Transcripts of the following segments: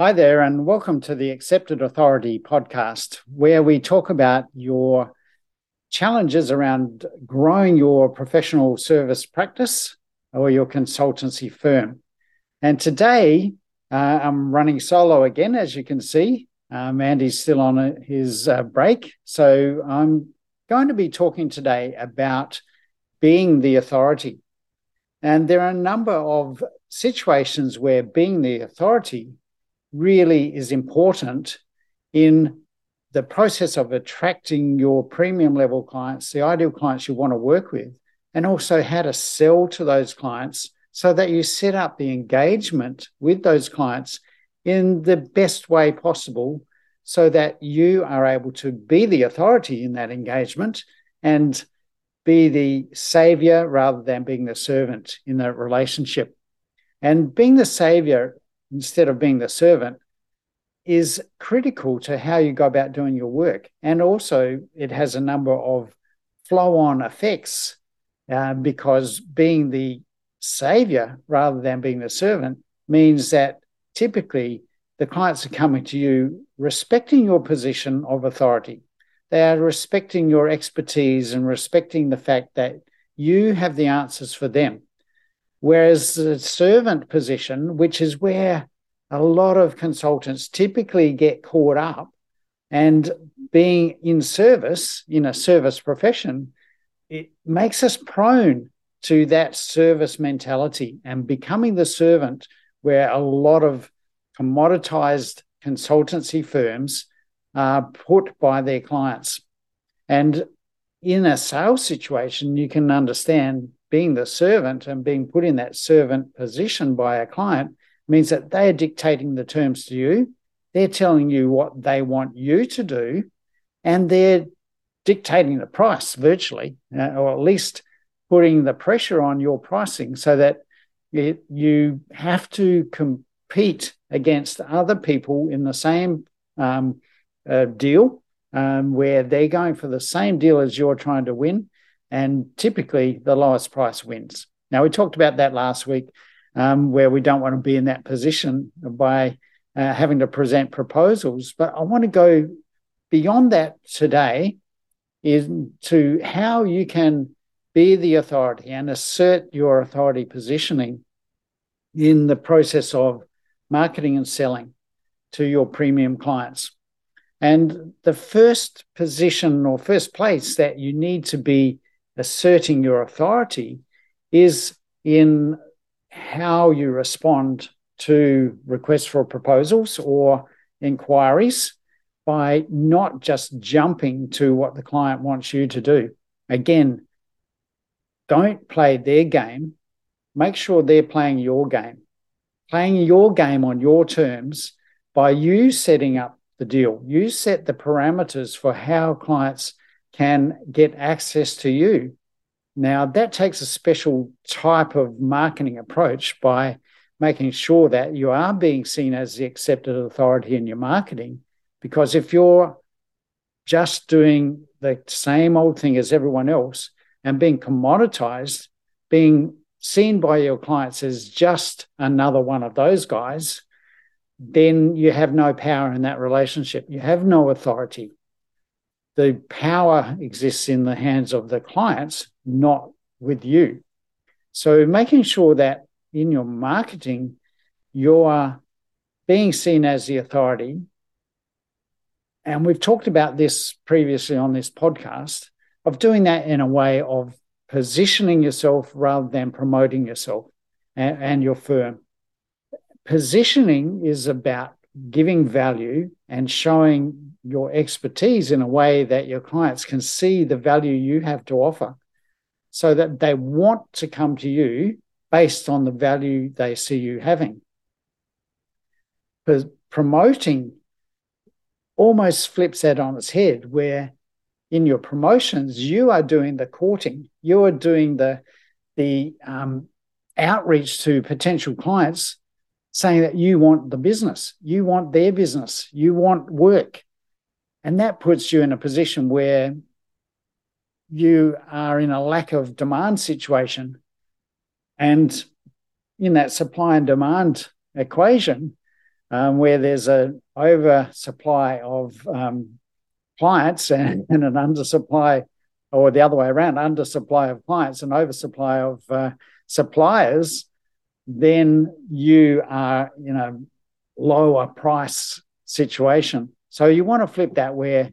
Hi there, and welcome to the Accepted Authority podcast, where we talk about your challenges around growing your professional service practice or your consultancy firm. And today, uh, I'm running solo again, as you can see. Um, Andy's still on his uh, break. So I'm going to be talking today about being the authority. And there are a number of situations where being the authority really is important in the process of attracting your premium level clients, the ideal clients you want to work with, and also how to sell to those clients so that you set up the engagement with those clients in the best way possible so that you are able to be the authority in that engagement and be the savior rather than being the servant in that relationship. And being the savior instead of being the servant is critical to how you go about doing your work. And also, it has a number of flow on effects uh, because being the savior rather than being the servant means that typically the clients are coming to you respecting your position of authority. They are respecting your expertise and respecting the fact that you have the answers for them. Whereas the servant position, which is where a lot of consultants typically get caught up and being in service, in a service profession, it makes us prone to that service mentality and becoming the servant, where a lot of commoditized consultancy firms are put by their clients. And in a sales situation, you can understand being the servant and being put in that servant position by a client means that they are dictating the terms to you. They're telling you what they want you to do, and they're dictating the price virtually, or at least putting the pressure on your pricing so that it, you have to compete against other people in the same um, uh, deal um, where they're going for the same deal as you're trying to win and typically the lowest price wins. Now, we talked about that last week, um, where we don't want to be in that position by uh, having to present proposals. But I want to go beyond that today is to how you can be the authority and assert your authority positioning in the process of marketing and selling to your premium clients. And the first position or first place that you need to be asserting your authority is in how you respond to requests for proposals or inquiries by not just jumping to what the client wants you to do. Again, don't play their game. Make sure they're playing your game. Playing your game on your terms by you setting up the deal. You set the parameters for how clients can get access to you. Now, that takes a special type of marketing approach by making sure that you are being seen as the accepted authority in your marketing. Because if you're just doing the same old thing as everyone else and being commoditized, being seen by your clients as just another one of those guys, then you have no power in that relationship. You have no authority the power exists in the hands of the clients, not with you. So making sure that in your marketing, you're being seen as the authority. And we've talked about this previously on this podcast of doing that in a way of positioning yourself rather than promoting yourself and, and your firm. Positioning is about giving value and showing your expertise in a way that your clients can see the value you have to offer so that they want to come to you based on the value they see you having. Because promoting almost flips that on its head, where in your promotions, you are doing the courting, you are doing the, the um, outreach to potential clients saying that you want the business, you want their business, you want work. And that puts you in a position where you are in a lack of demand situation. And in that supply and demand equation, um, where there's an oversupply of um, clients and, and, an undersupply, or the other way around, undersupply of clients and oversupply of uh, suppliers, then you are in a lower price situation. So you want to flip that where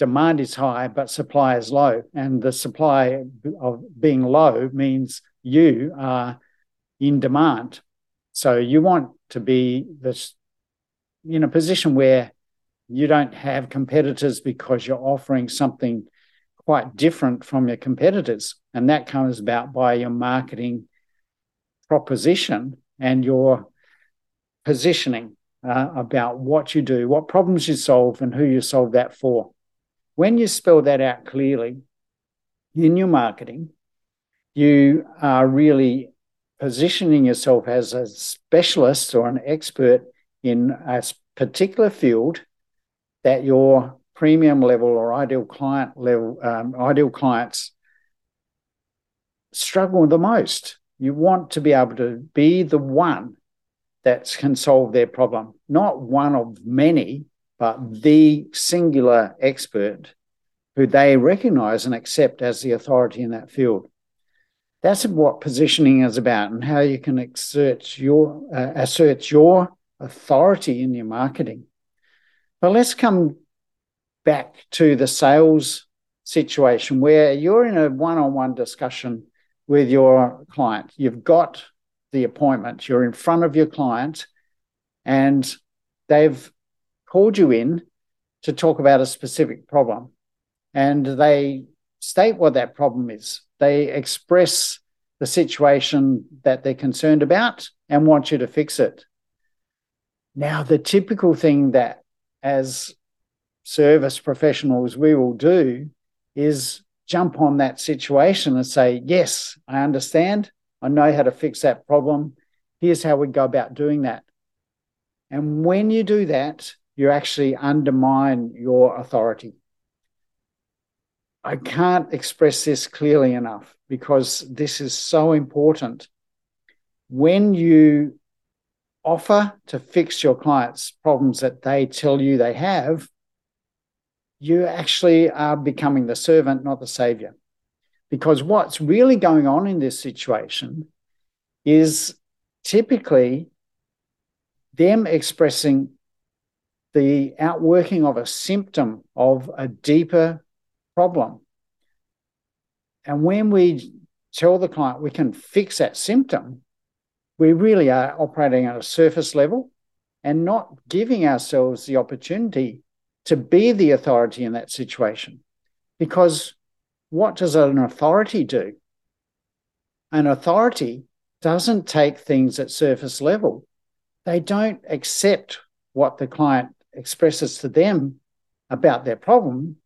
demand is high but supply is low, and the supply of being low means you are in demand. So you want to be this in a position where you don't have competitors because you're offering something quite different from your competitors. And that comes about by your marketing proposition and your positioning uh, about what you do, what problems you solve, and who you solve that for. When you spell that out clearly in your marketing, you are really positioning yourself as a specialist or an expert in a particular field that your premium level or ideal client level, um, ideal clients struggle the most. You want to be able to be the one that can solve their problem, not one of many, but the singular expert who they recognize and accept as the authority in that field. That's what positioning is about and how you can exert your, uh, assert your authority in your marketing. But let's come back to the sales situation where you're in a one on one discussion with your client. You've got the appointment, you're in front of your client, and they've called you in to talk about a specific problem. And they state what that problem is. They express the situation that they're concerned about and want you to fix it. Now, the typical thing that as service professionals we will do is jump on that situation and say, Yes, I understand. I know how to fix that problem. Here's how we go about doing that. And when you do that, you actually undermine your authority. I can't express this clearly enough because this is so important. When you offer to fix your clients' problems that they tell you they have, you actually are becoming the servant, not the savior. Because what's really going on in this situation is typically them expressing the outworking of a symptom of a deeper problem. And when we tell the client we can fix that symptom, we really are operating at a surface level and not giving ourselves the opportunity to be the authority in that situation. Because what does an authority do? An authority doesn't take things at surface level. They don't accept what the client expresses to them about their problem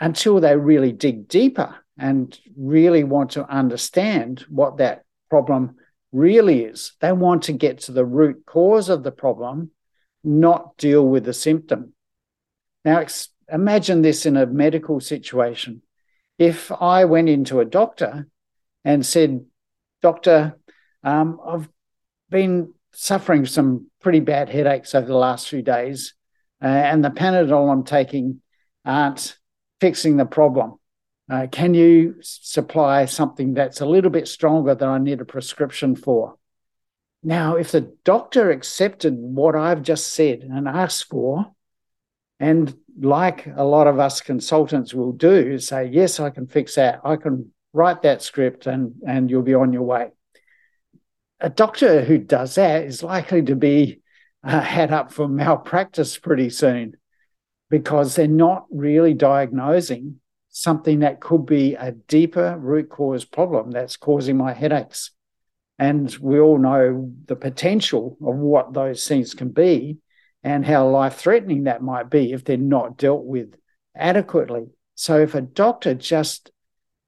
until they really dig deeper and really want to understand what that problem really is. They want to get to the root cause of the problem, not deal with the symptom. Now, imagine this in a medical situation. If I went into a doctor and said, Doctor, um, I've been suffering some pretty bad headaches over the last few days, uh, and the Panadol I'm taking aren't fixing the problem. Uh, can you supply something that's a little bit stronger than I need a prescription for? Now, if the doctor accepted what I've just said and asked for, and like a lot of us consultants will do, say, yes, I can fix that. I can write that script and, and you'll be on your way. A doctor who does that is likely to be uh, had up for malpractice pretty soon because they're not really diagnosing something that could be a deeper root cause problem that's causing my headaches. And we all know the potential of what those things can be and how life threatening that might be if they're not dealt with adequately. So, if a doctor just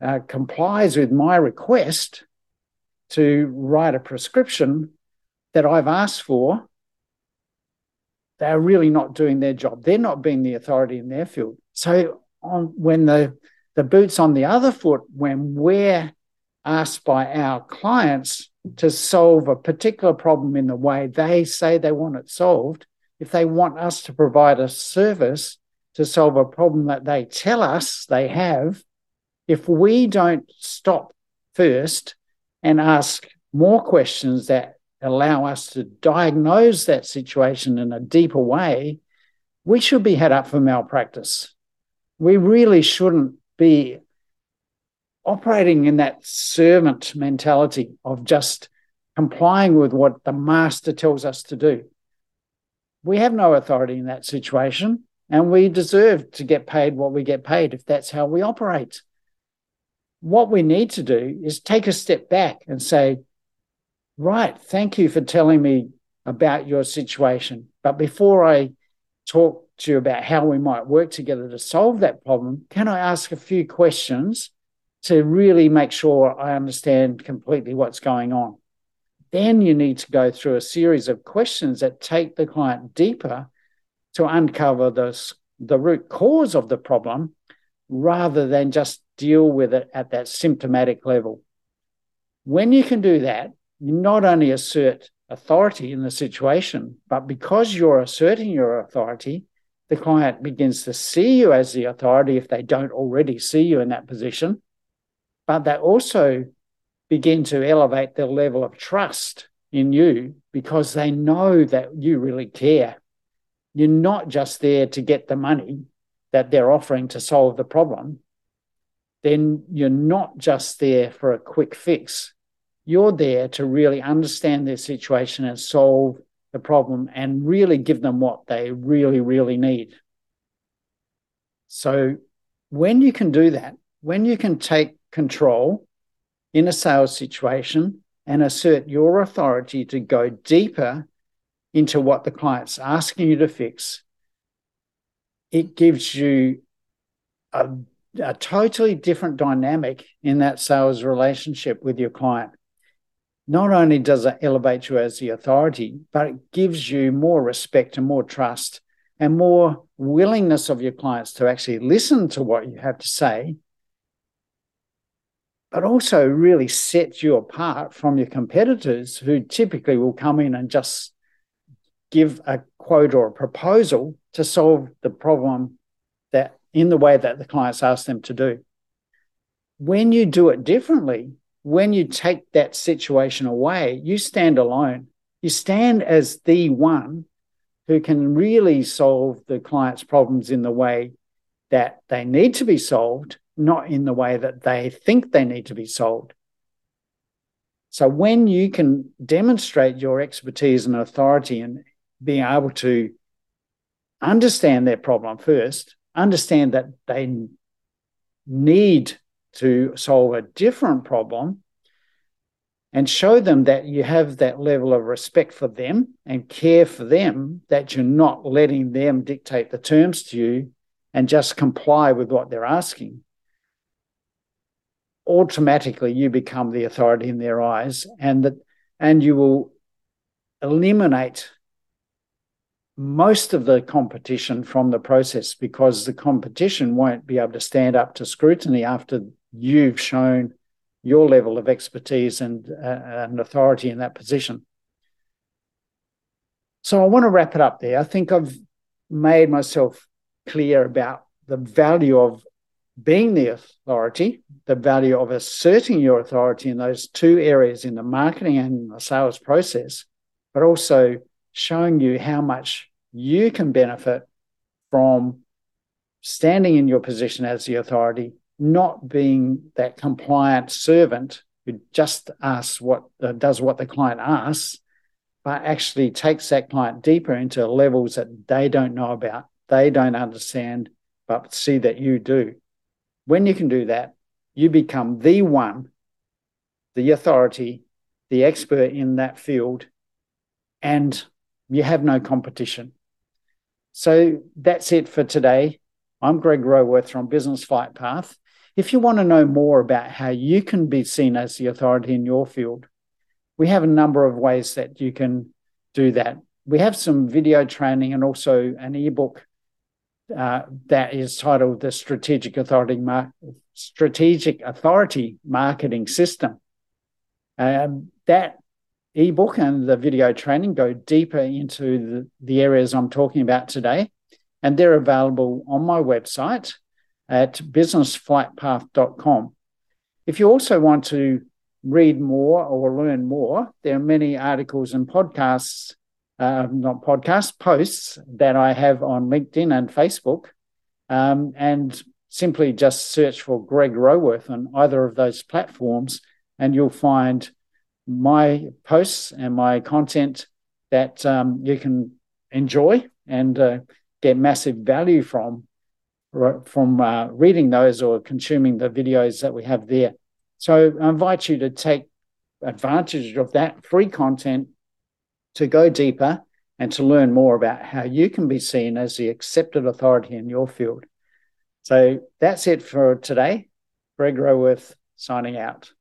uh, complies with my request to write a prescription that I've asked for, they're really not doing their job. They're not being the authority in their field. So on when the the boots on the other foot, when we're asked by our clients to solve a particular problem in the way they say they want it solved, if they want us to provide a service to solve a problem that they tell us they have, if we don't stop first and ask more questions that allow us to diagnose that situation in a deeper way, we should be head up for malpractice. We really shouldn't be operating in that servant mentality of just complying with what the master tells us to do. We have no authority in that situation, and we deserve to get paid what we get paid if that's how we operate. What we need to do is take a step back and say, Right, thank you for telling me about your situation. But before I talk to you about how we might work together to solve that problem, can I ask a few questions to really make sure I understand completely what's going on. Then you need to go through a series of questions that take the client deeper to uncover the, the root cause of the problem rather than just deal with it at that symptomatic level. When you can do that, you not only assert authority in the situation, but because you're asserting your authority, the client begins to see you as the authority if they don't already see you in that position but they also begin to elevate their level of trust in you because they know that you really care. You're not just there to get the money that they're offering to solve the problem. Then you're not just there for a quick fix. You're there to really understand their situation and solve the problem and really give them what they really, really need. So, when you can do that, when you can take control in a sales situation and assert your authority to go deeper into what the client's asking you to fix, it gives you a, a totally different dynamic in that sales relationship with your client. Not only does it elevate you as the authority, but it gives you more respect and more trust and more willingness of your clients to actually listen to what you have to say but also really sets you apart from your competitors who typically will come in and just give a quote or a proposal to solve the problem that in the way that the clients ask them to do. When you do it differently, when you take that situation away, you stand alone. You stand as the one who can really solve the client's problems in the way that they need to be solved not in the way that they think they need to be sold. So when you can demonstrate your expertise and authority and being able to understand their problem first, understand that they need to solve a different problem, and show them that you have that level of respect for them and care for them, that you're not letting them dictate the terms to you and just comply with what they're asking automatically you become the authority in their eyes and that and you will eliminate most of the competition from the process because the competition won't be able to stand up to scrutiny after you've shown your level of expertise and, uh, and authority in that position. So I want to wrap it up there. I think I've made myself clear about the value of being the authority, the value of asserting your authority in those two areas in the marketing and the sales process, but also showing you how much you can benefit from standing in your position as the authority, not being that compliant servant who just asks what uh, does what the client asks, but actually takes that client deeper into levels that they don't know about, they don't understand, but see that you do. When you can do that, you become the one, the authority, the expert in that field, and you have no competition. So that's it for today. I'm Greg Roworth from Business Flight Path. If you want to know more about how you can be seen as the authority in your field, we have a number of ways that you can do that. We have some video training and also an ebook uh, that is titled the Strategic Authority Mar- Strategic Authority Marketing System. Um, that ebook and the video training go deeper into the, the areas I'm talking about today, and they're available on my website at businessflightpath.com. If you also want to read more or learn more, there are many articles and podcasts, uh, not podcasts, posts that I have on LinkedIn and Facebook. Um, and simply just search for Greg Roworth on either of those platforms, and you'll find my posts and my content that um, you can enjoy and uh, get massive value from from uh, reading those or consuming the videos that we have there. So I invite you to take advantage of that free content to go deeper and to learn more about how you can be seen as the accepted authority in your field. So that's it for today. Greg Roworth signing out.